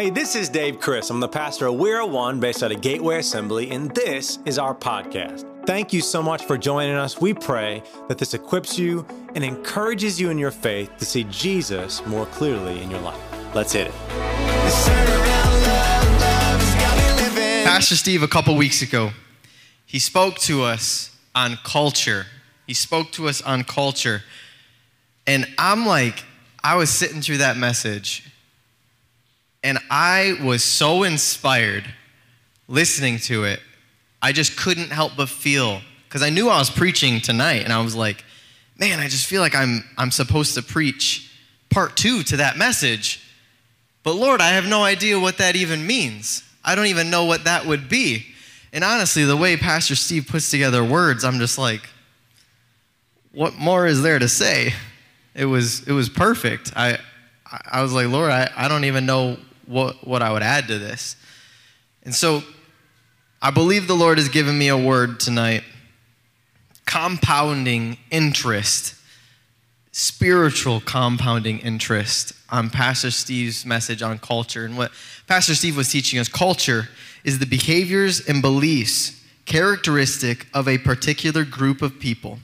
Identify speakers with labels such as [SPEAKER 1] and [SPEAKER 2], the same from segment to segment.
[SPEAKER 1] Hey, this is Dave Chris. I'm the pastor of We're One based out of Gateway Assembly, and this is our podcast. Thank you so much for joining us. We pray that this equips you and encourages you in your faith to see Jesus more clearly in your life. Let's hit it.
[SPEAKER 2] Pastor Steve, a couple weeks ago, he spoke to us on culture. He spoke to us on culture. And I'm like, I was sitting through that message, and I was so inspired listening to it. I just couldn't help but feel, because I knew I was preaching tonight, and I was like, man, I just feel like I'm, I'm supposed to preach part two to that message. But Lord, I have no idea what that even means. I don't even know what that would be. And honestly, the way Pastor Steve puts together words, I'm just like, what more is there to say? It was, it was perfect. I, I was like, Lord, I, I don't even know what, what I would add to this. And so I believe the Lord has given me a word tonight compounding interest, spiritual compounding interest on Pastor Steve's message on culture. And what Pastor Steve was teaching us culture is the behaviors and beliefs characteristic of a particular group of people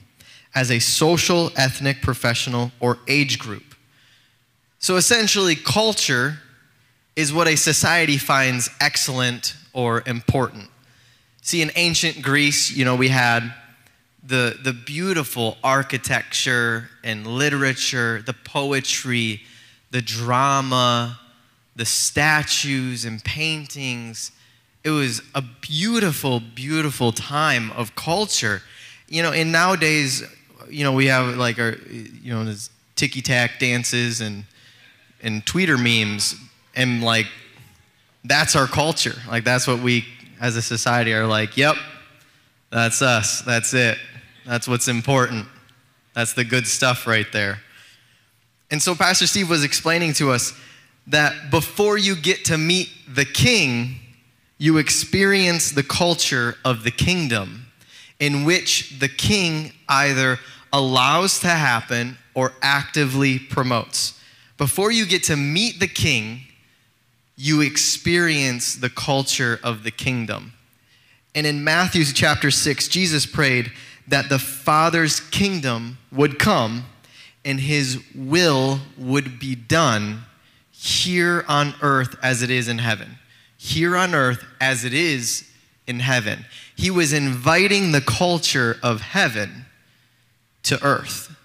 [SPEAKER 2] as a social, ethnic, professional, or age group. So essentially, culture is what a society finds excellent or important. See, in ancient Greece, you know, we had the, the beautiful architecture and literature, the poetry, the drama, the statues and paintings. It was a beautiful, beautiful time of culture. You know, and nowadays, you know, we have like our, you know, this TikTok dances and and Twitter memes, and like that's our culture. Like that's what we as a society are like. Yep, that's us. That's it. That's what's important. That's the good stuff right there. And so Pastor Steve was explaining to us that before you get to meet the king, you experience the culture of the kingdom in which the king either allows to happen or actively promotes. Before you get to meet the king, you experience the culture of the kingdom. And in Matthew chapter 6, Jesus prayed that the Father's kingdom would come and his will would be done here on earth as it is in heaven. Here on earth as it is in heaven. He was inviting the culture of heaven to earth.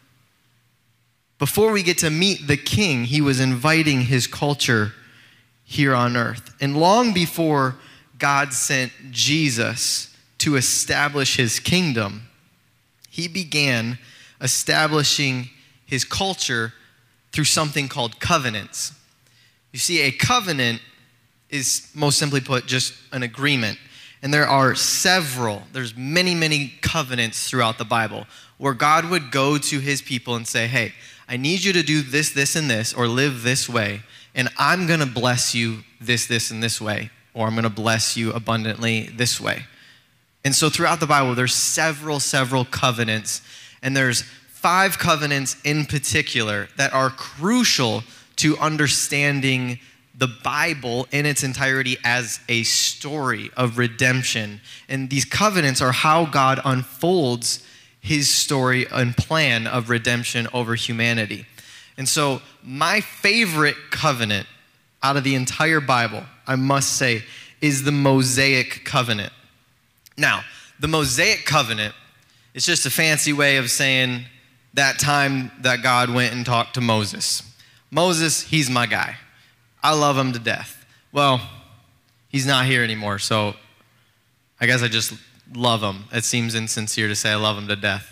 [SPEAKER 2] Before we get to meet the king, he was inviting his culture here on earth. And long before God sent Jesus to establish his kingdom, he began establishing his culture through something called covenants. You see, a covenant is most simply put just an agreement. And there are several, there's many, many covenants throughout the Bible where God would go to his people and say, Hey, I need you to do this, this, and this, or live this way, and I'm gonna bless you this, this, and this way, or I'm gonna bless you abundantly this way. And so throughout the Bible, there's several, several covenants, and there's five covenants in particular that are crucial to understanding the Bible in its entirety as a story of redemption. And these covenants are how God unfolds his story and plan of redemption over humanity. And so, my favorite covenant out of the entire Bible, I must say, is the Mosaic covenant. Now, the Mosaic covenant is just a fancy way of saying that time that God went and talked to Moses. Moses, he's my guy. I love him to death. Well, he's not here anymore, so I guess I just love him. It seems insincere to say I love him to death.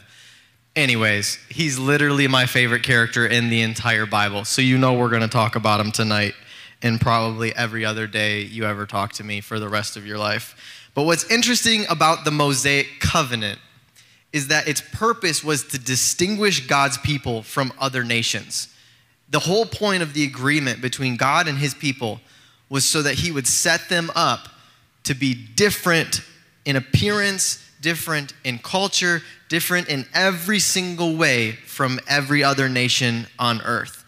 [SPEAKER 2] Anyways, he's literally my favorite character in the entire Bible. So you know we're going to talk about him tonight and probably every other day you ever talk to me for the rest of your life. But what's interesting about the Mosaic covenant is that its purpose was to distinguish God's people from other nations. The whole point of the agreement between God and his people was so that he would set them up to be different in appearance, different in culture, different in every single way from every other nation on earth.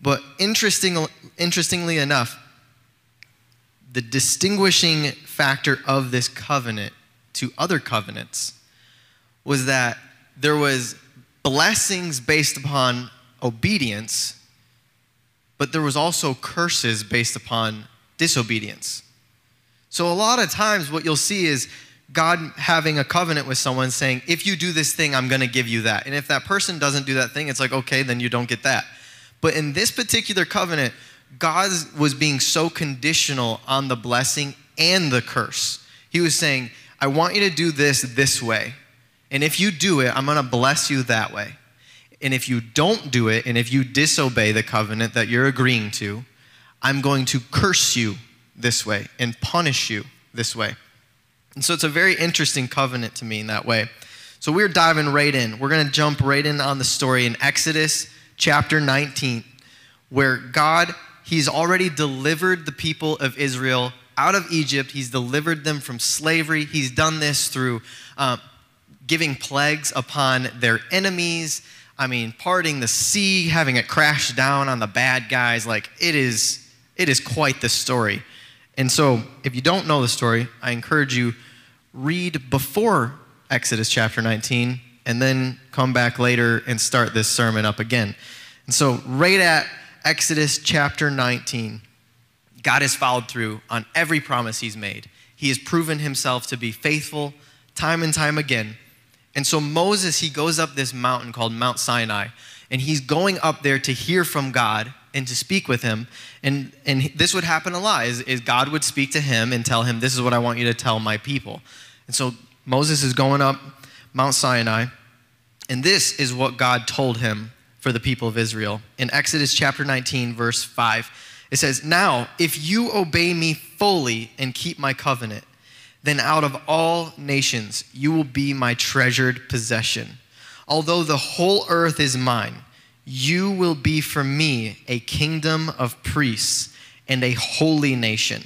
[SPEAKER 2] But interesting, interestingly enough, the distinguishing factor of this covenant to other covenants was that there was blessings based upon obedience, but there was also curses based upon disobedience. So a lot of times what you'll see is God having a covenant with someone saying, if you do this thing, I'm going to give you that. And if that person doesn't do that thing, it's like, okay, then you don't get that. But in this particular covenant, God was being so conditional on the blessing and the curse. He was saying, I want you to do this this way. And if you do it, I'm going to bless you that way. And if you don't do it, and if you disobey the covenant that you're agreeing to, I'm going to curse you this way and punish you this way. And so it's a very interesting covenant to me in that way. So we're diving right in. We're going to jump right in on the story in Exodus chapter 19, where God, He's already delivered the people of Israel out of Egypt. He's delivered them from slavery. He's done this through uh, giving plagues upon their enemies. I mean, parting the sea, having it crash down on the bad guys. Like, it is, it is quite the story. And so, if you don't know the story, I encourage you read before Exodus chapter 19 and then come back later and start this sermon up again. And so, right at Exodus chapter 19, God has followed through on every promise he's made. He has proven himself to be faithful time and time again. And so Moses, he goes up this mountain called Mount Sinai, and he's going up there to hear from God and to speak with him. And, and this would happen a lot, is, is God would speak to him and tell him, this is what I want you to tell my people. And so Moses is going up Mount Sinai, and this is what God told him for the people of Israel. In Exodus chapter 19, verse 5, it says, Now, if you obey me fully and keep my covenant, then out of all nations you will be my treasured possession. Although the whole earth is mine, you will be for me a kingdom of priests and a holy nation.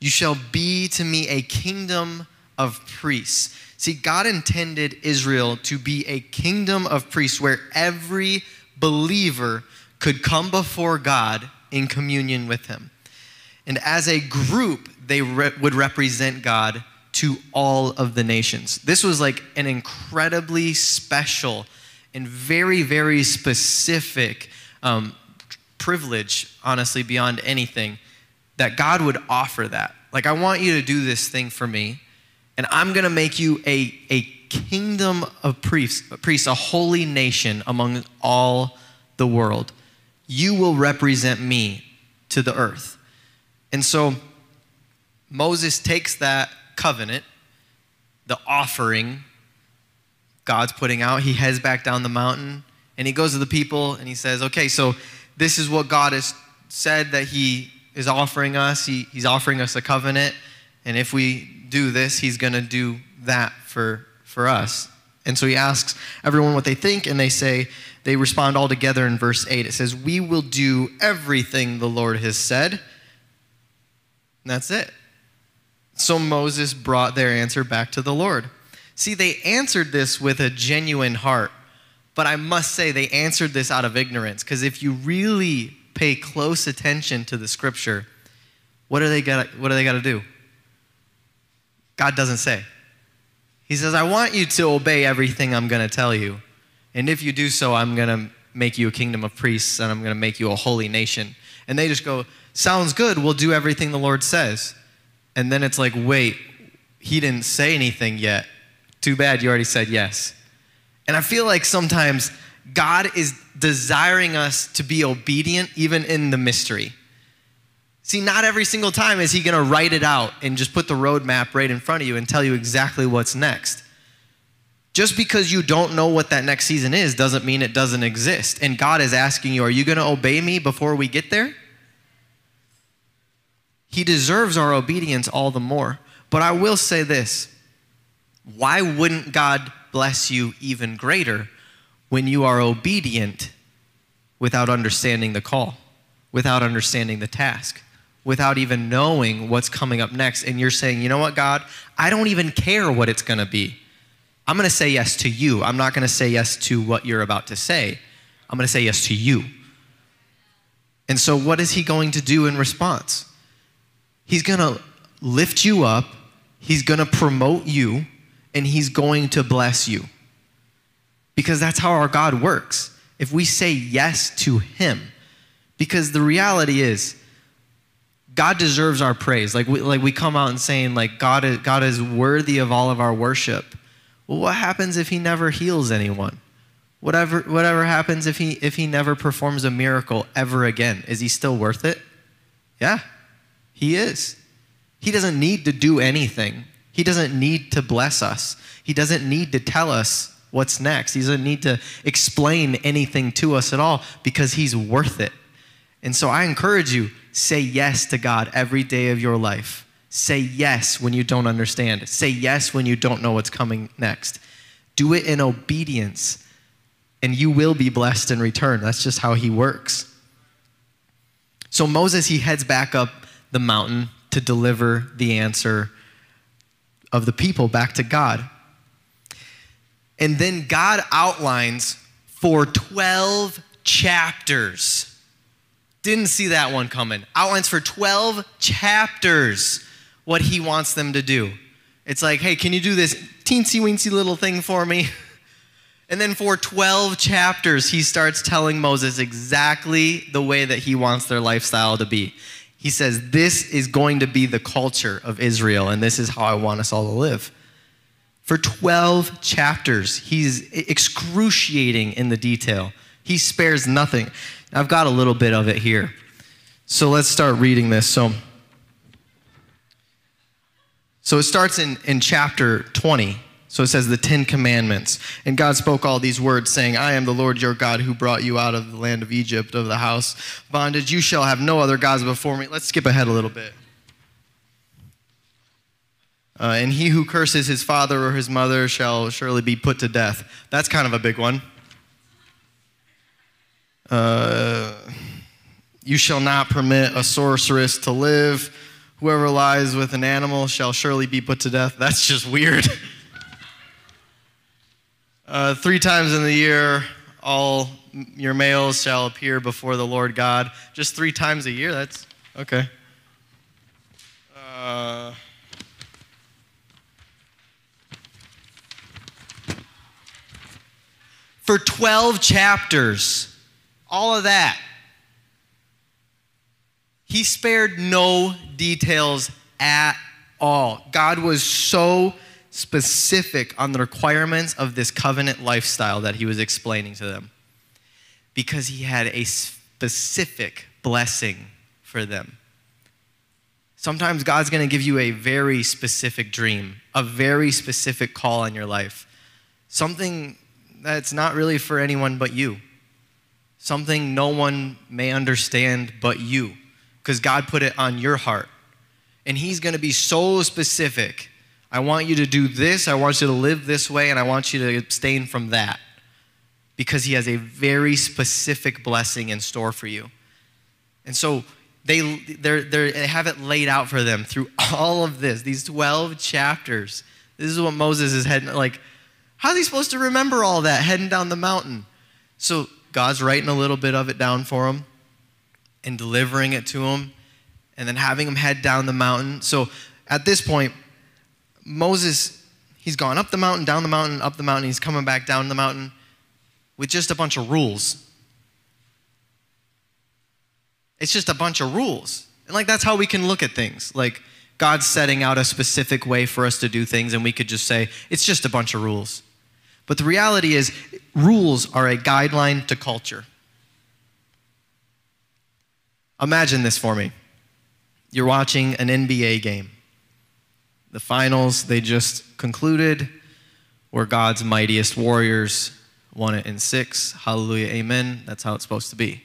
[SPEAKER 2] You shall be to me a kingdom of priests. See, God intended Israel to be a kingdom of priests where every believer could come before God in communion with Him. And as a group, they re- would represent God to all of the nations. This was like an incredibly special and very, very specific um, privilege, honestly, beyond anything, that God would offer that. Like, I want you to do this thing for me, and I'm going to make you a, a kingdom of priests, priests, a holy nation among all the world. You will represent me to the earth. And so, Moses takes that covenant, the offering God's putting out, he heads back down the mountain and he goes to the people and he says, Okay, so this is what God has said that he is offering us. He, he's offering us a covenant. And if we do this, he's going to do that for, for us. And so he asks everyone what they think, and they say, they respond all together in verse 8. It says, We will do everything the Lord has said. And that's it. So Moses brought their answer back to the Lord. See, they answered this with a genuine heart, but I must say they answered this out of ignorance because if you really pay close attention to the scripture, what are they got what they got to do? God doesn't say. He says, "I want you to obey everything I'm going to tell you. And if you do so, I'm going to make you a kingdom of priests and I'm going to make you a holy nation." And they just go, "Sounds good. We'll do everything the Lord says." And then it's like, wait, he didn't say anything yet. Too bad you already said yes. And I feel like sometimes God is desiring us to be obedient even in the mystery. See, not every single time is he going to write it out and just put the roadmap right in front of you and tell you exactly what's next. Just because you don't know what that next season is doesn't mean it doesn't exist. And God is asking you, are you going to obey me before we get there? He deserves our obedience all the more. But I will say this why wouldn't God bless you even greater when you are obedient without understanding the call, without understanding the task, without even knowing what's coming up next? And you're saying, you know what, God, I don't even care what it's going to be. I'm going to say yes to you. I'm not going to say yes to what you're about to say. I'm going to say yes to you. And so, what is he going to do in response? He's going to lift you up, He's going to promote you, and He's going to bless you. Because that's how our God works. If we say yes to Him, because the reality is, God deserves our praise. Like we, like we come out and saying like God is, God is worthy of all of our worship. Well, what happens if he never heals anyone? Whatever whatever happens if he if he never performs a miracle ever again, is he still worth it? Yeah. He is. He doesn't need to do anything. He doesn't need to bless us. He doesn't need to tell us what's next. He doesn't need to explain anything to us at all because he's worth it. And so I encourage you say yes to God every day of your life. Say yes when you don't understand. Say yes when you don't know what's coming next. Do it in obedience, and you will be blessed in return. That's just how He works. So Moses, he heads back up the mountain to deliver the answer of the people back to God. And then God outlines for 12 chapters didn't see that one coming. Outlines for 12 chapters what he wants them to do. It's like, hey, can you do this teensy weensy little thing for me? And then for 12 chapters, he starts telling Moses exactly the way that he wants their lifestyle to be. He says, This is going to be the culture of Israel, and this is how I want us all to live. For 12 chapters, he's excruciating in the detail. He spares nothing. I've got a little bit of it here. So let's start reading this. So, so it starts in, in chapter 20. So it says the Ten Commandments. And God spoke all these words, saying, I am the Lord your God who brought you out of the land of Egypt, of the house bondage. You shall have no other gods before me. Let's skip ahead a little bit. Uh, and he who curses his father or his mother shall surely be put to death. That's kind of a big one. Uh, you shall not permit a sorceress to live. Whoever lies with an animal shall surely be put to death. That's just weird. three times in the year, all your males shall appear before the Lord God. Just three times a year? That's okay. Uh, for 12 chapters all of that. He spared no details at all. God was so specific on the requirements of this covenant lifestyle that he was explaining to them because he had a specific blessing for them. Sometimes God's going to give you a very specific dream, a very specific call on your life, something that's not really for anyone but you something no one may understand but you, because God put it on your heart. And He's going to be so specific. I want you to do this, I want you to live this way, and I want you to abstain from that. Because He has a very specific blessing in store for you. And so they, they're, they're, they have it laid out for them through all of this, these 12 chapters. This is what Moses is heading, like, how are they supposed to remember all that heading down the mountain? So God's writing a little bit of it down for him and delivering it to him and then having him head down the mountain. So at this point, Moses, he's gone up the mountain, down the mountain, up the mountain. He's coming back down the mountain with just a bunch of rules. It's just a bunch of rules. And like that's how we can look at things. Like God's setting out a specific way for us to do things, and we could just say, it's just a bunch of rules. But the reality is, rules are a guideline to culture. Imagine this for me. You're watching an NBA game. The finals, they just concluded, where God's mightiest warriors won it in six. Hallelujah, amen. That's how it's supposed to be.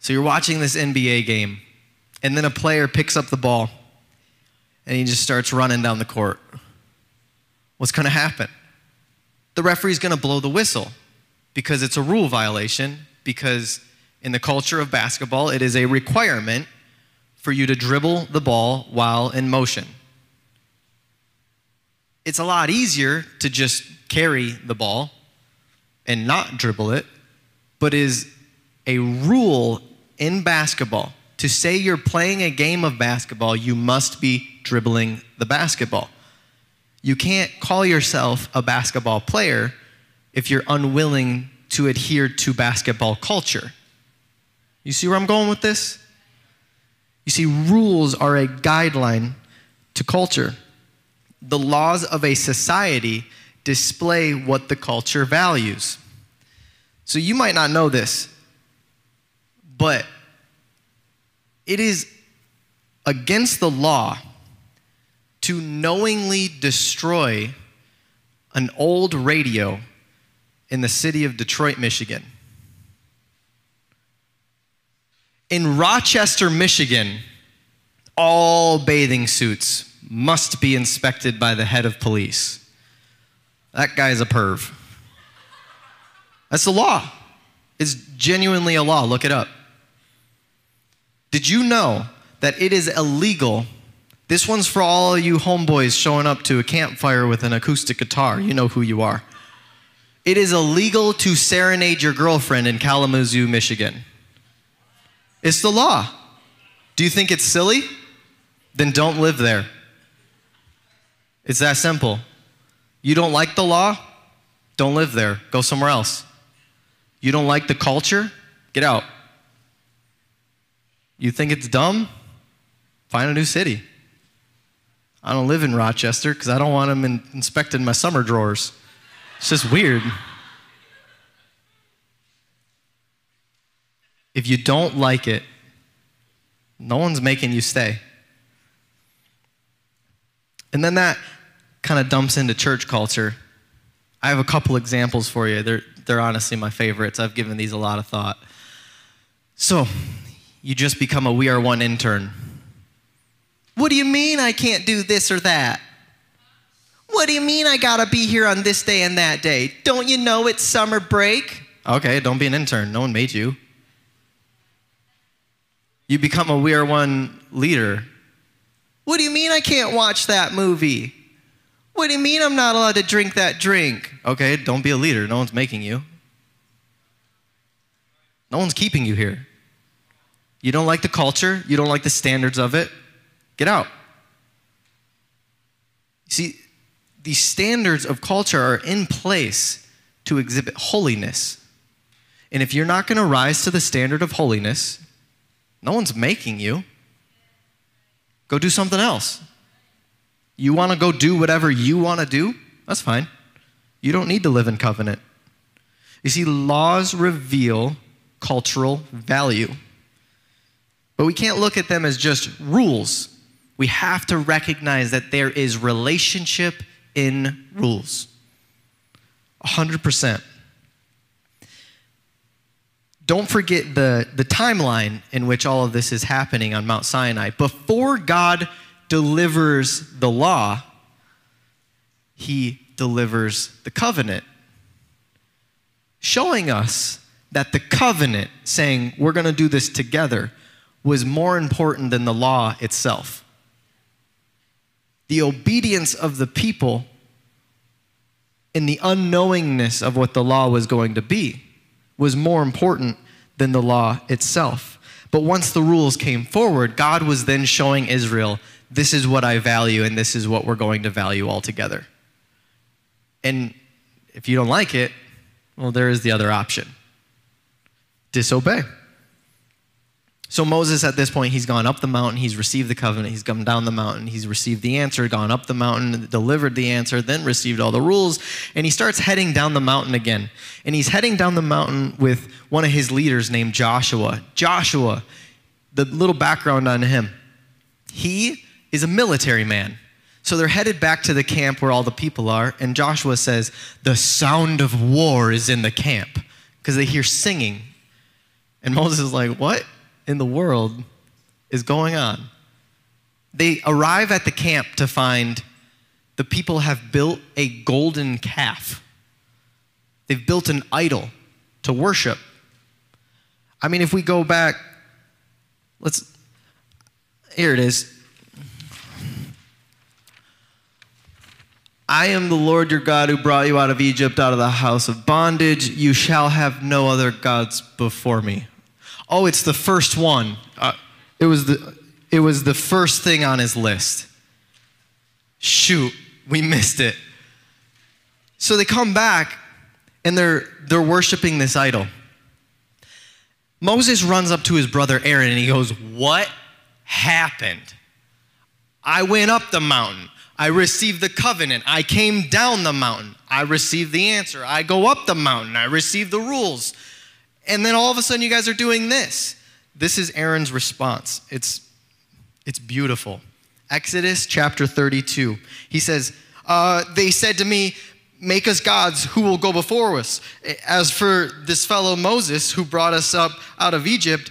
[SPEAKER 2] So you're watching this NBA game, and then a player picks up the ball and he just starts running down the court. What's going to happen? the referee's going to blow the whistle because it's a rule violation, because in the culture of basketball, it is a requirement for you to dribble the ball while in motion. It's a lot easier to just carry the ball and not dribble it, but is a rule in basketball To say you're playing a game of basketball, you must be dribbling the basketball. You can't call yourself a basketball player if you're unwilling to adhere to basketball culture. You see where I'm going with this? You see, rules are a guideline to culture. The laws of a society display what the culture values. So you might not know this, but it is against the law to knowingly destroy an old radio in the city of Detroit, Michigan. In Rochester, Michigan, all bathing suits must be inspected by the head of police. That guy's a perv. That's the law. It's genuinely a law. Look it up. Did you know that it is illegal? This one's for all you homeboys showing up to a campfire with an acoustic guitar. You know who you are. It is illegal to serenade your girlfriend in Kalamazoo, Michigan. It's the law. Do you think it's silly? Then don't live there. It's that simple. You don't like the law? Don't live there. Go somewhere else. You don't like the culture? Get out. You think it's dumb? Find a new city. I don't live in Rochester because I don't want them in, inspecting my summer drawers. It's just weird. If you don't like it, no one's making you stay. And then that kind of dumps into church culture. I have a couple examples for you. They're, they're honestly my favorites. I've given these a lot of thought. So, you just become a We Are One intern. What do you mean I can't do this or that? What do you mean I gotta be here on this day and that day? Don't you know it's summer break? Okay, don't be an intern. No one made you. You become a We Are One leader. What do you mean I can't watch that movie? What do you mean I'm not allowed to drink that drink? Okay, don't be a leader. No one's making you. No one's keeping you here. You don't like the culture, you don't like the standards of it. Get out. See, these standards of culture are in place to exhibit holiness. And if you're not going to rise to the standard of holiness, no one's making you. Go do something else. You want to go do whatever you want to do? That's fine. You don't need to live in covenant. You see, laws reveal cultural value. But we can't look at them as just rules. We have to recognize that there is relationship in rules. 100%. Don't forget the, the timeline in which all of this is happening on Mount Sinai. Before God delivers the law, he delivers the covenant, showing us that the covenant, saying we're going to do this together, was more important than the law itself. The obedience of the people in the unknowingness of what the law was going to be was more important than the law itself. But once the rules came forward, God was then showing Israel this is what I value and this is what we're going to value all together. And if you don't like it, well, there is the other option disobey. So Moses, at this point, he's gone up the mountain, he's received the covenant, he's come down the mountain, he's received the answer, gone up the mountain, delivered the answer, then received all the rules, and he starts heading down the mountain again. And he's heading down the mountain with one of his leaders named Joshua. Joshua, the little background on him, he is a military man. So they're headed back to the camp where all the people are, and Joshua says, The sound of war is in the camp, because they hear singing. And Moses is like, What? in the world is going on. They arrive at the camp to find the people have built a golden calf. They've built an idol to worship. I mean, if we go back, let's, here it is. I am the Lord your God who brought you out of Egypt, out of the house of bondage. You shall have no other gods before me. Oh, it's the first one. Uh, It was the, it was the first thing on his list. Shoot, we missed it. So they come back and they're, they're worshiping this idol. Moses runs up to his brother Aaron and he goes, What happened? I went up the mountain. I received the covenant. I came down the mountain. I received the answer. I go up the mountain. I receive the rules. And then all of a sudden, you guys are doing this. This is Aaron's response. It's, it's beautiful. Exodus chapter 32. He says, uh, They said to me, Make us gods who will go before us. As for this fellow Moses who brought us up out of Egypt,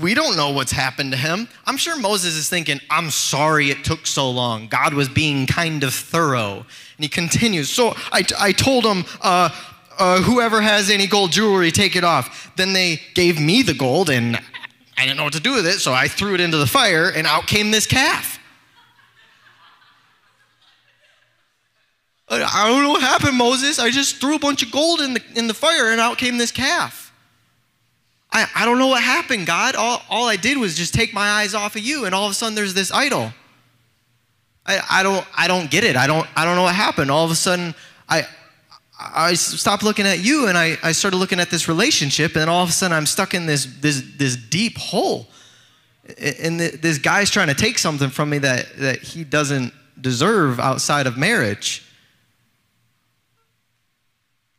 [SPEAKER 2] we don't know what's happened to him. I'm sure Moses is thinking, I'm sorry it took so long. God was being kind of thorough. And he continues, So I, I told him, uh, uh, whoever has any gold jewelry, take it off. Then they gave me the gold, and I didn't know what to do with it, so I threw it into the fire, and out came this calf. I don't know what happened, Moses. I just threw a bunch of gold in the, in the fire and out came this calf. I, I don't know what happened, God. All, all I did was just take my eyes off of you, and all of a sudden there's this idol. I, I, don't, I don't get it. I don't, I don't know what happened. All of a sudden, I, I stopped looking at you and I, I started looking at this relationship, and all of a sudden I'm stuck in this, this, this deep hole. And this guy's trying to take something from me that, that he doesn't deserve outside of marriage.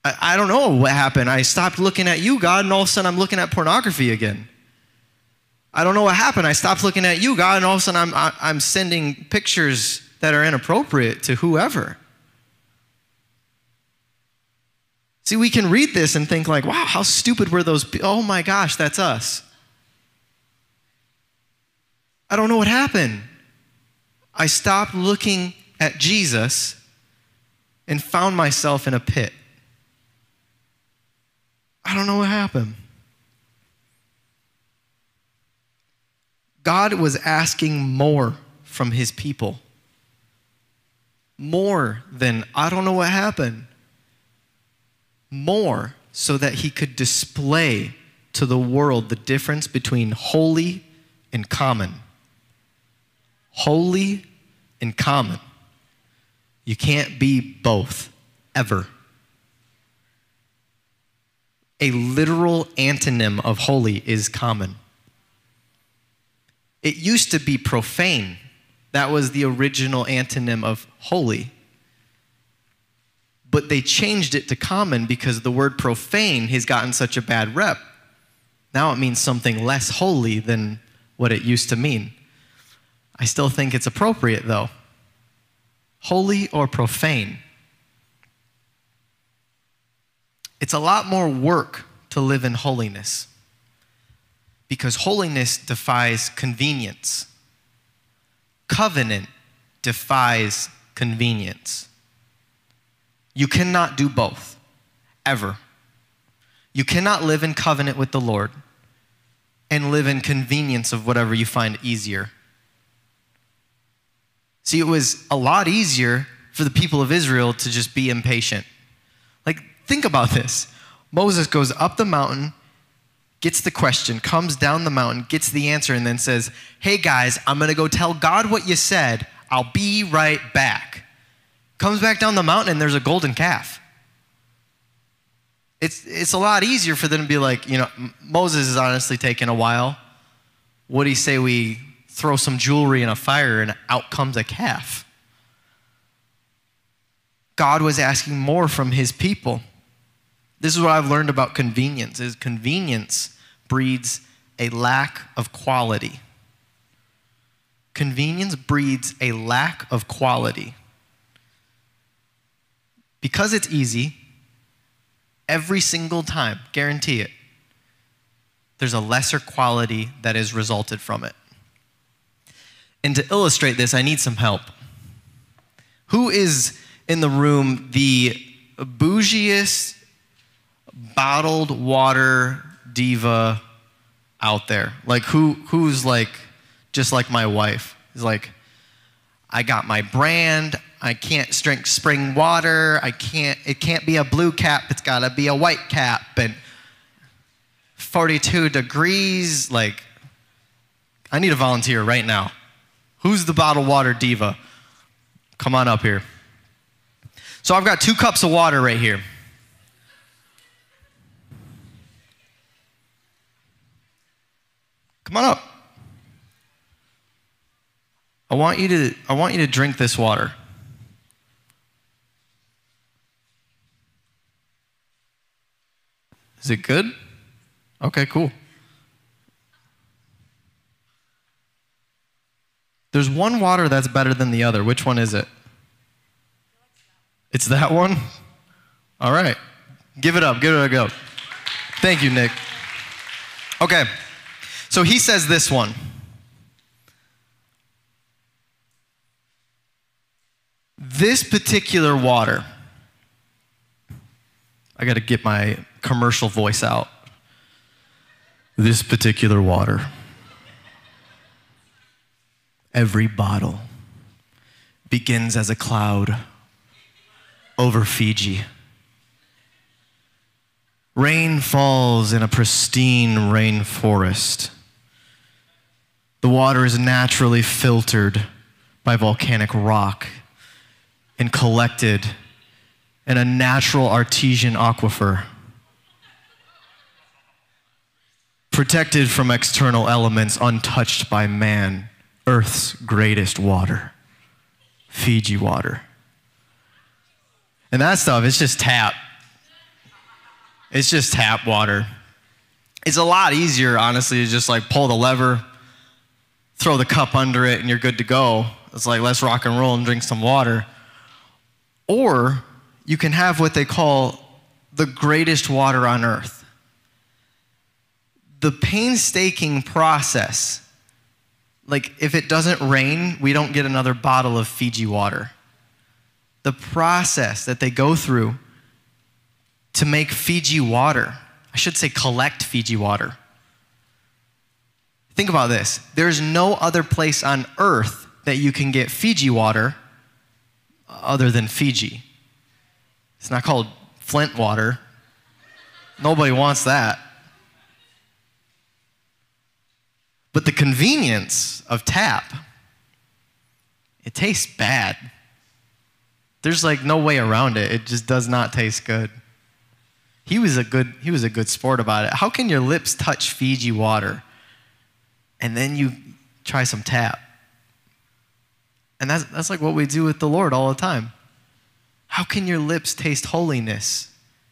[SPEAKER 2] I, I don't know what happened. I stopped looking at you, God, and all of a sudden I'm looking at pornography again. I don't know what happened. I stopped looking at you, God, and all of a sudden I'm, I, I'm sending pictures that are inappropriate to whoever. See, we can read this and think like, wow, how stupid were those? Oh my gosh, that's us. I don't know what happened. I stopped looking at Jesus and found myself in a pit. I don't know what happened. God was asking more from his people. More than, I don't know what happened. More so that he could display to the world the difference between holy and common. Holy and common. You can't be both, ever a literal antonym of holy is common. It used to be profane. That was the original antonym of holy. But they changed it to common because the word profane has gotten such a bad rep. Now it means something less holy than what it used to mean. I still think it's appropriate though. Holy or profane? It's a lot more work to live in holiness because holiness defies convenience. Covenant defies convenience. You cannot do both, ever. You cannot live in covenant with the Lord and live in convenience of whatever you find easier. See, it was a lot easier for the people of Israel to just be impatient. Think about this. Moses goes up the mountain, gets the question, comes down the mountain, gets the answer, and then says, Hey guys, I'm going to go tell God what you said. I'll be right back. Comes back down the mountain, and there's a golden calf. It's, it's a lot easier for them to be like, you know, Moses is honestly taking a while. What do you say we throw some jewelry in a fire and out comes a calf? God was asking more from his people. This is what I've learned about convenience is convenience breeds a lack of quality. Convenience breeds a lack of quality. Because it's easy, every single time, guarantee it, there's a lesser quality that is resulted from it. And to illustrate this, I need some help. Who is in the room the bougiest bottled water diva out there? Like who who's like just like my wife? Is like I got my brand. I can't drink spring water. I can't it can't be a blue cap. It's got to be a white cap and 42 degrees like I need a volunteer right now. Who's the bottled water diva? Come on up here. So I've got two cups of water right here. Come on up. I want you to I want you to drink this water. Is it good? Okay, cool. There's one water that's better than the other. Which one is it? It's that one? All right. Give it up. Give it a go. Thank you, Nick. Okay. So he says this one. This particular water, I got to get my commercial voice out. This particular water, every bottle begins as a cloud over Fiji. Rain falls in a pristine rainforest. The water is naturally filtered by volcanic rock and collected in a natural artesian aquifer. Protected from external elements, untouched by man, Earth's greatest water, Fiji water. And that stuff, it's just tap. It's just tap water. It's a lot easier, honestly, to just like pull the lever, throw the cup under it, and you're good to go. It's like, let's rock and roll and drink some water. Or you can have what they call the greatest water on earth. The painstaking process, like if it doesn't rain, we don't get another bottle of Fiji water. The process that they go through to make Fiji water, I should say, collect Fiji water. Think about this there's no other place on earth that you can get Fiji water other than Fiji. It's not called Flint water. Nobody wants that. But the convenience of tap, it tastes bad. There's like no way around it. It just does not taste good. He was a good he was a good sport about it. How can your lips touch Fiji water and then you try some tap? And that's, that's like what we do with the Lord all the time. How can your lips taste holiness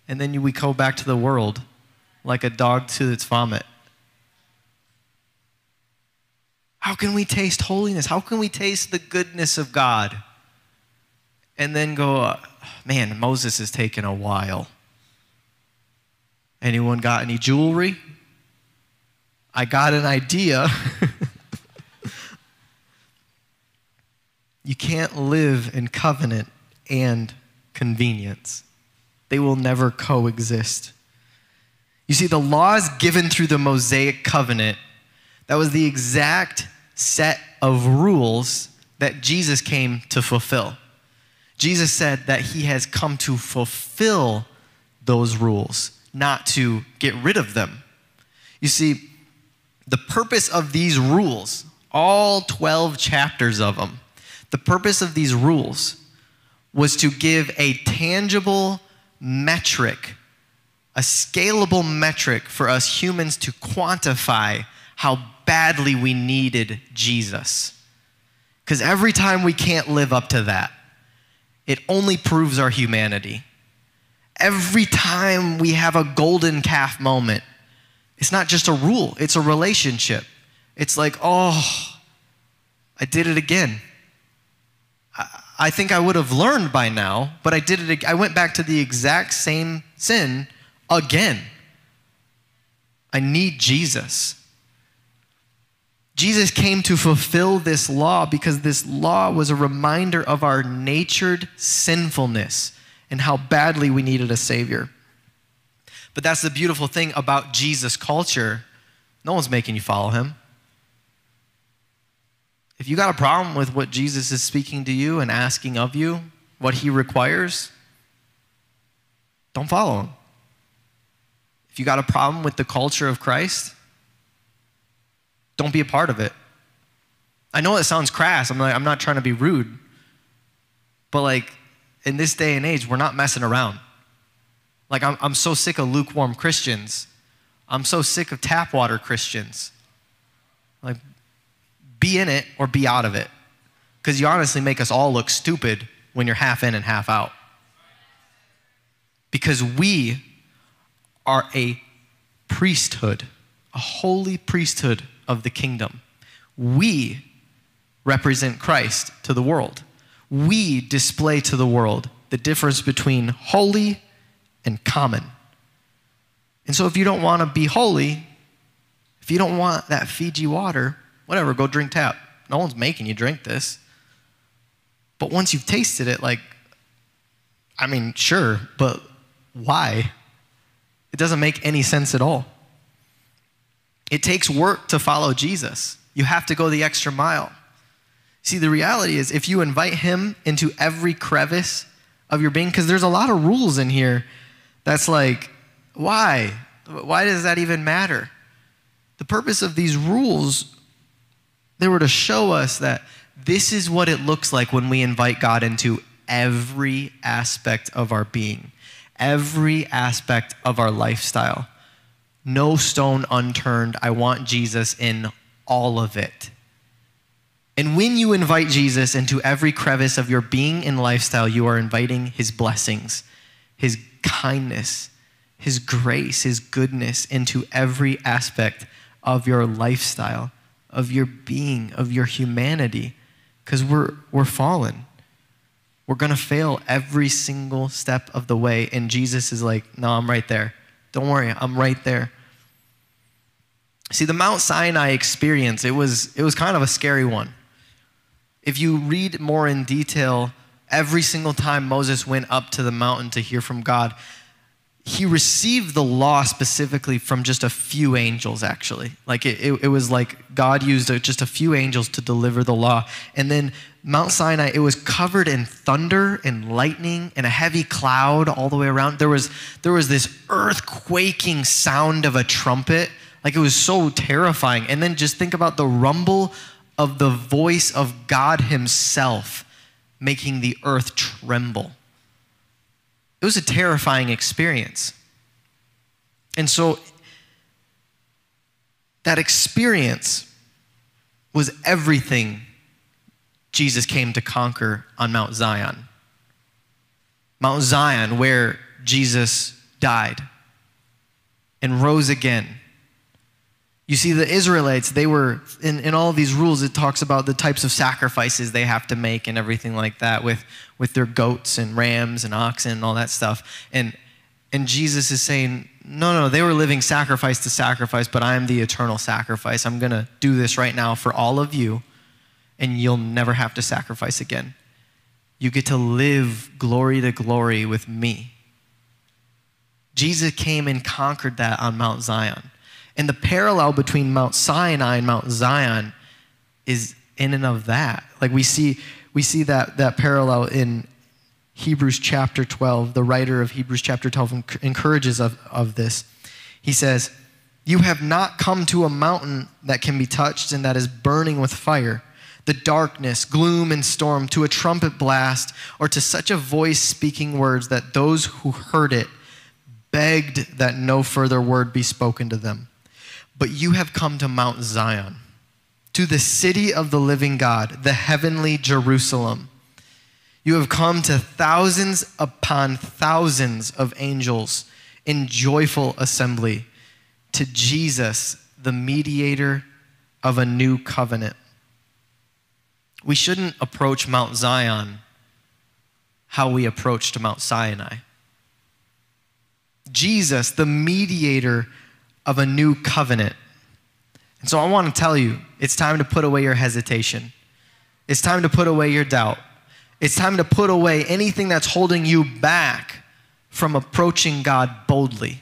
[SPEAKER 2] and then you, we go back to the world like a dog to its vomit? How can we taste holiness? How can we taste the goodness of God? And then go, uh, man, Moses is taking a while. Anyone got any jewelry? I got an idea. you can't live in covenant and convenience, they will never coexist. You see, the laws given through the Mosaic covenant, that was the exact set of rules that Jesus came to fulfill. Jesus said that he has come to fulfill those rules, not to get rid of them. You see, the purpose of these rules, all 12 chapters of them, the purpose of these rules was to give a tangible metric, a scalable metric for us humans to quantify how badly we needed Jesus. Because every time we can't live up to that, it only proves our humanity. Every time we have a golden calf moment, it's not just a rule, it's a relationship. It's like, oh, I did it again. I think I would have learned by now, but I did it. I went back to the exact same sin again. I need Jesus. Jesus came to fulfill this law because this law was a reminder of our natured sinfulness and how badly we needed a Savior. But that's the beautiful thing about Jesus' culture. No one's making you follow him. If you got a problem with what Jesus is speaking to you and asking of you, what he requires, don't follow him. If you got a problem with the culture of Christ, don't be a part of it. I know it sounds crass. I'm like, I'm not trying to be rude. But like in this day and age, we're not messing around. Like I'm, I'm so sick of lukewarm Christians. I'm so sick of tap water Christians. Like, be in it or be out of it. Because you honestly make us all look stupid when you're half in and half out. Because we are a priesthood, a holy priesthood of the kingdom. We represent Christ to the world. We display to the world the difference between holy and common. And so, if you don't want to be holy, if you don't want that Fiji water, whatever, go drink tap. No one's making you drink this. But once you've tasted it, like, I mean, sure, but why? It doesn't make any sense at all. It takes work to follow Jesus. You have to go the extra mile. See, the reality is if you invite him into every crevice of your being, because there's a lot of rules in here that's like, why? Why does that even matter? The purpose of these rules, they were to show us that this is what it looks like when we invite God into every aspect of our being, every aspect of our lifestyle. No stone unturned. I want Jesus in all of it. And when you invite Jesus into every crevice of your being and lifestyle, you are inviting his blessings, his kindness, his grace, his goodness into every aspect of your lifestyle, of your being, of your humanity, because we're, we're fallen. We're going to fail every single step of the way. And Jesus is like, No, I'm right there. Don't worry, I'm right there. See, the Mount Sinai experience, it was, it was kind of a scary one. If you read more in detail, every single time Moses went up to the mountain to hear from God, he received the law specifically from just a few angels, actually. Like it, it, it was like God used just a few angels to deliver the law. And then Mount Sinai, it was covered in thunder and lightning and a heavy cloud all the way around. There was, there was this earthquaking sound of a trumpet. Like it was so terrifying. And then just think about the rumble of the voice of God Himself making the earth tremble. It was a terrifying experience. And so that experience was everything Jesus came to conquer on Mount Zion. Mount Zion, where Jesus died and rose again you see, the Israelites, they were, in, in all these rules, it talks about the types of sacrifices they have to make and everything like that with, with their goats and rams and oxen and all that stuff. And, and Jesus is saying, no, no, they were living sacrifice to sacrifice, but I am the eternal sacrifice. I'm going to do this right now for all of you, and you'll never have to sacrifice again. You get to live glory to glory with me. Jesus came and conquered that on Mount Zion. And the parallel between Mount Sinai and Mount Zion is in and of that. Like we see, we see that, that parallel in Hebrews chapter 12. The writer of Hebrews chapter 12 encourages of, of this. He says, You have not come to a mountain that can be touched and that is burning with fire, the darkness, gloom, and storm, to a trumpet blast, or to such a voice speaking words that those who heard it begged that no further word be spoken to them. But you have come to Mount Zion, to the city of the living God, the heavenly Jerusalem. You have come to thousands upon thousands of angels in joyful assembly, to Jesus, the mediator of a new covenant. We shouldn't approach Mount Zion how we approached Mount Sinai. Jesus, the mediator of a new covenant. And so I want to tell you it's time to put away your hesitation. It's time to put away your doubt. It's time to put away anything that's holding you back from approaching God boldly.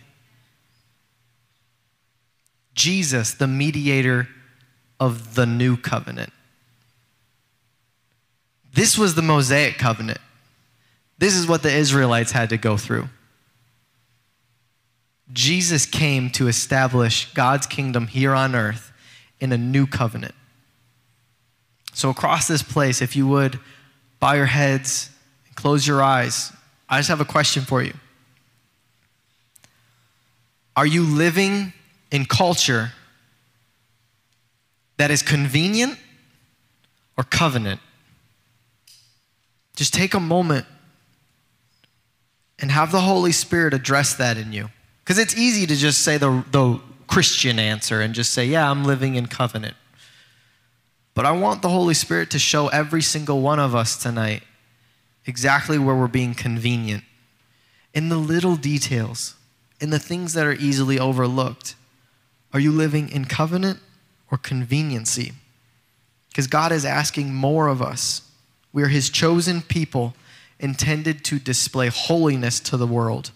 [SPEAKER 2] Jesus, the mediator of the new covenant. This was the Mosaic covenant. This is what the Israelites had to go through. Jesus came to establish God's kingdom here on earth in a new covenant. So, across this place, if you would bow your heads and close your eyes, I just have a question for you. Are you living in culture that is convenient or covenant? Just take a moment and have the Holy Spirit address that in you. Because it's easy to just say the, the Christian answer and just say, yeah, I'm living in covenant. But I want the Holy Spirit to show every single one of us tonight exactly where we're being convenient in the little details, in the things that are easily overlooked. Are you living in covenant or conveniency? Because God is asking more of us. We are His chosen people intended to display holiness to the world.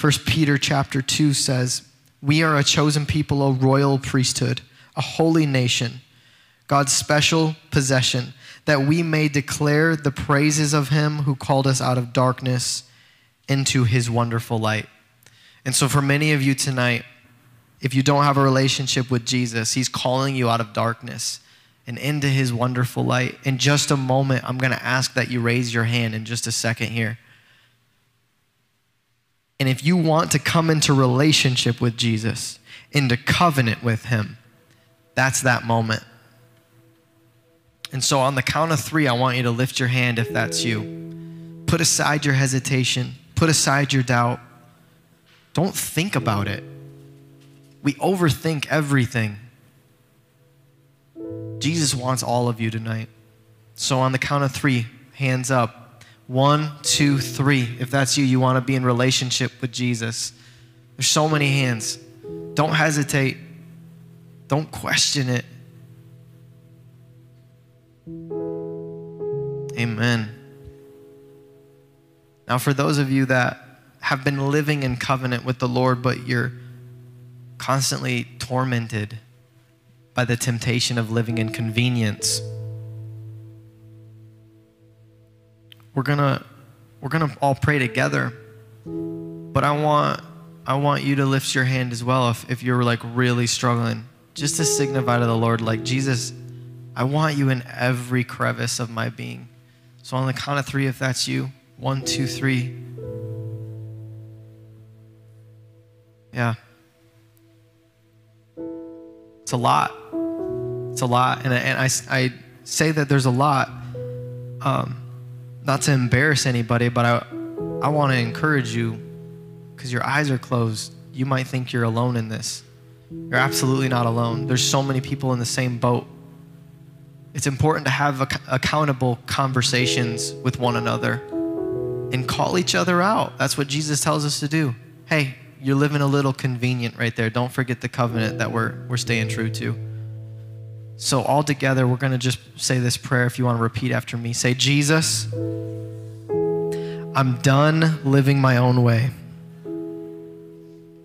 [SPEAKER 2] 1 Peter chapter 2 says, We are a chosen people, a royal priesthood, a holy nation, God's special possession, that we may declare the praises of him who called us out of darkness into his wonderful light. And so, for many of you tonight, if you don't have a relationship with Jesus, he's calling you out of darkness and into his wonderful light. In just a moment, I'm going to ask that you raise your hand in just a second here. And if you want to come into relationship with Jesus, into covenant with him, that's that moment. And so, on the count of three, I want you to lift your hand if that's you. Put aside your hesitation, put aside your doubt. Don't think about it. We overthink everything. Jesus wants all of you tonight. So, on the count of three, hands up. One, two, three. If that's you, you want to be in relationship with Jesus. There's so many hands. Don't hesitate. Don't question it. Amen. Now, for those of you that have been living in covenant with the Lord, but you're constantly tormented by the temptation of living in convenience, we're gonna we're gonna all pray together. But I want I want you to lift your hand as well if, if you're like really struggling, just to signify to the Lord, like Jesus, I want you in every crevice of my being. So, on the count of three, if that's you, one, two, three. Yeah. It's a lot. It's a lot. And, and I, I say that there's a lot, um, not to embarrass anybody, but I, I want to encourage you because your eyes are closed. You might think you're alone in this. You're absolutely not alone. There's so many people in the same boat. It's important to have ac- accountable conversations with one another and call each other out. That's what Jesus tells us to do. Hey, you're living a little convenient right there. Don't forget the covenant that we're, we're staying true to. So, all together, we're going to just say this prayer if you want to repeat after me. Say, Jesus, I'm done living my own way.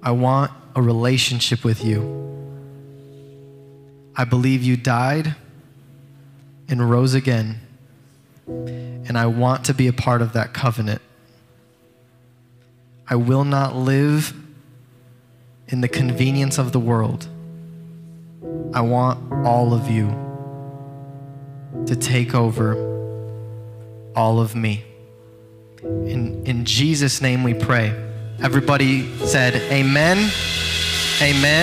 [SPEAKER 2] I want a relationship with you. I believe you died and rose again. And I want to be a part of that covenant. I will not live in the convenience of the world. I want all of you to take over all of me. In, in Jesus' name we pray. Everybody said, Amen. Amen.